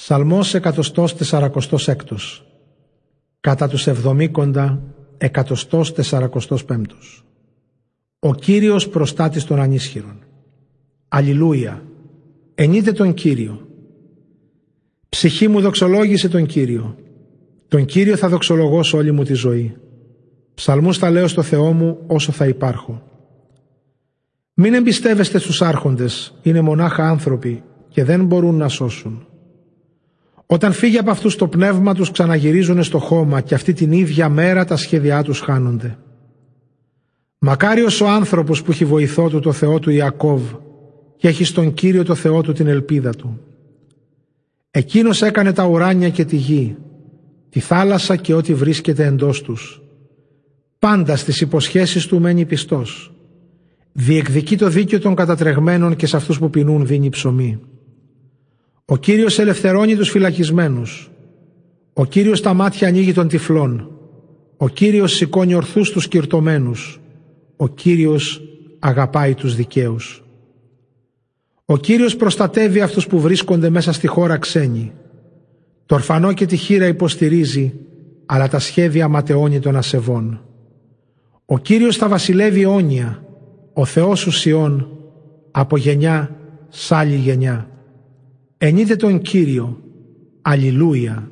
Ψαλμός 146 Κατά τους εβδομήκοντα 145 Ο Κύριος προστάτης των ανίσχυρων. Αλληλούια. Ενείτε τον Κύριο. Ψυχή μου δοξολόγησε τον Κύριο. Τον Κύριο θα δοξολογώ σε όλη μου τη ζωή. Ψαλμούς θα λέω στο Θεό μου όσο θα υπάρχω. Μην εμπιστεύεστε στους άρχοντες Είναι μονάχα άνθρωποι και δεν μπορούν να σώσουν όταν φύγει από αυτούς το πνεύμα τους ξαναγυρίζουν στο χώμα και αυτή την ίδια μέρα τα σχέδιά τους χάνονται. Μακάριος ο άνθρωπος που έχει βοηθό του το Θεό του Ιακώβ και έχει στον Κύριο το Θεό του την ελπίδα του. Εκείνος έκανε τα ουράνια και τη γη, τη θάλασσα και ό,τι βρίσκεται εντός τους. Πάντα στις υποσχέσεις του μένει πιστός. Διεκδικεί το δίκαιο των κατατρεγμένων και σε αυτούς που πεινούν δίνει ψωμί. Ο Κύριος ελευθερώνει τους φυλακισμένους. Ο Κύριος τα μάτια ανοίγει των τυφλών. Ο Κύριος σηκώνει ορθούς τους κυρτωμένους. Ο Κύριος αγαπάει τους δικαίους. Ο Κύριος προστατεύει αυτούς που βρίσκονται μέσα στη χώρα ξένη. Το ορφανό και τη χείρα υποστηρίζει, αλλά τα σχέδια ματαιώνει των ασεβών. Ο Κύριος θα βασιλεύει αιώνια, ο Θεός ουσιών, από γενιά σ' άλλη γενιά. Ενείτε τον Κύριο. Αλληλούια.